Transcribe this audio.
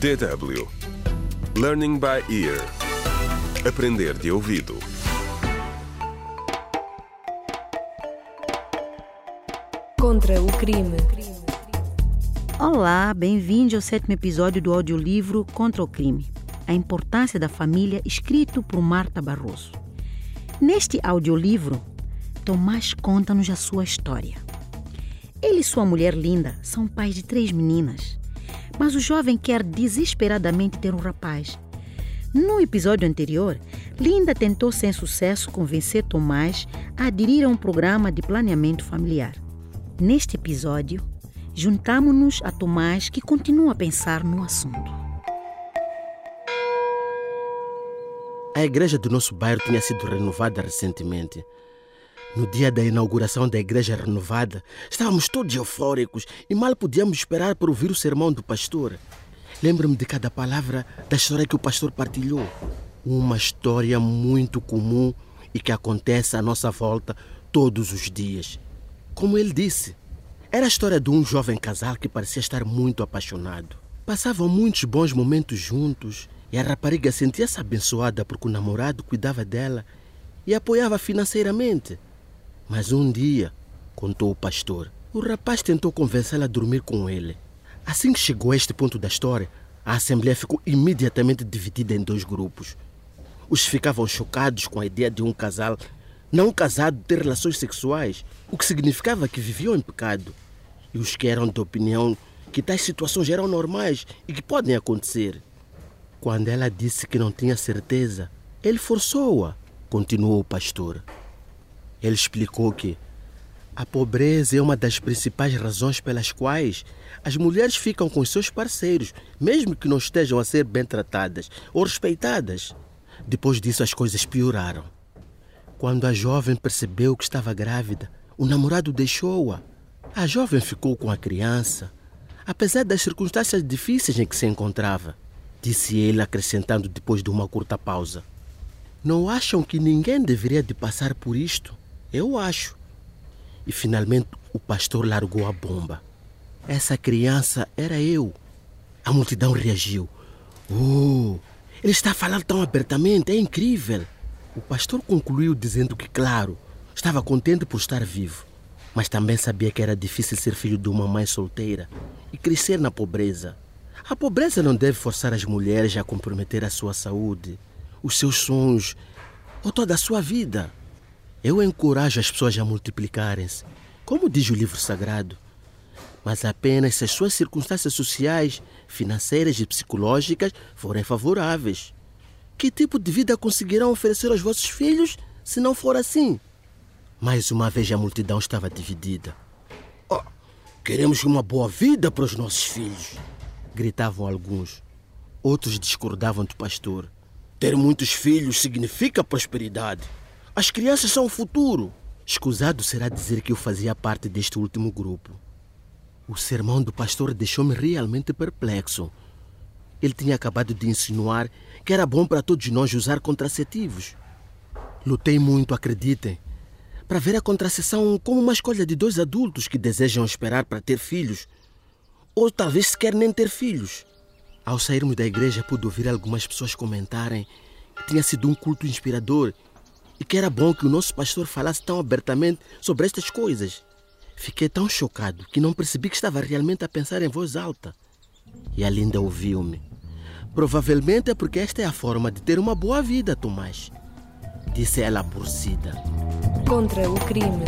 DW Learning by Ear Aprender de ouvido Contra o crime. Olá, bem-vindo ao sétimo episódio do audiolivro Contra o Crime. A importância da família, escrito por Marta Barroso. Neste audiolivro, Tomás conta-nos a sua história. Ele e sua mulher linda são pais de três meninas, mas o jovem quer desesperadamente ter um rapaz. No episódio anterior, Linda tentou sem sucesso convencer Tomás a aderir a um programa de planeamento familiar. Neste episódio, juntamos-nos a Tomás que continua a pensar no assunto. A igreja do nosso bairro tinha sido renovada recentemente. No dia da inauguração da igreja renovada, estávamos todos eufóricos e mal podíamos esperar para ouvir o sermão do pastor. Lembro-me de cada palavra da história que o pastor partilhou. Uma história muito comum e que acontece à nossa volta todos os dias. Como ele disse, era a história de um jovem casal que parecia estar muito apaixonado. Passavam muitos bons momentos juntos e a rapariga sentia-se abençoada porque o namorado cuidava dela e apoiava financeiramente. Mas um dia, contou o pastor, o rapaz tentou convencê-la a dormir com ele. Assim que chegou a este ponto da história, a assembleia ficou imediatamente dividida em dois grupos. Os ficavam chocados com a ideia de um casal não casado ter relações sexuais, o que significava que viviam em pecado. E os que eram de opinião que tais situações eram normais e que podem acontecer. Quando ela disse que não tinha certeza, ele forçou-a, continuou o pastor. Ele explicou que a pobreza é uma das principais razões pelas quais as mulheres ficam com seus parceiros, mesmo que não estejam a ser bem tratadas ou respeitadas. Depois disso, as coisas pioraram. Quando a jovem percebeu que estava grávida, o namorado deixou-a. A jovem ficou com a criança, apesar das circunstâncias difíceis em que se encontrava, disse ele, acrescentando depois de uma curta pausa. Não acham que ninguém deveria de passar por isto? Eu acho. E finalmente o pastor largou a bomba. Essa criança era eu. A multidão reagiu. Oh, ele está a falar tão abertamente, é incrível. O pastor concluiu dizendo que, claro, estava contente por estar vivo, mas também sabia que era difícil ser filho de uma mãe solteira e crescer na pobreza. A pobreza não deve forçar as mulheres a comprometer a sua saúde, os seus sonhos ou toda a sua vida. Eu encorajo as pessoas a multiplicarem-se, como diz o livro sagrado, mas apenas se as suas circunstâncias sociais, financeiras e psicológicas forem favoráveis. Que tipo de vida conseguirão oferecer aos vossos filhos se não for assim? Mais uma vez a multidão estava dividida. Oh, queremos uma boa vida para os nossos filhos, gritavam alguns. Outros discordavam do pastor. Ter muitos filhos significa prosperidade. As crianças são o futuro. Escusado será dizer que eu fazia parte deste último grupo. O sermão do pastor deixou-me realmente perplexo. Ele tinha acabado de insinuar que era bom para todos nós usar contraceptivos. Lutei muito, acreditem, para ver a contracepção como uma escolha de dois adultos que desejam esperar para ter filhos, ou talvez sequer nem ter filhos. Ao sairmos da igreja, pude ouvir algumas pessoas comentarem que tinha sido um culto inspirador e que era bom que o nosso pastor falasse tão abertamente sobre estas coisas. Fiquei tão chocado que não percebi que estava realmente a pensar em voz alta. E a Linda ouviu-me. Provavelmente é porque esta é a forma de ter uma boa vida, Tomás. Disse ela aborrecida. Contra o crime.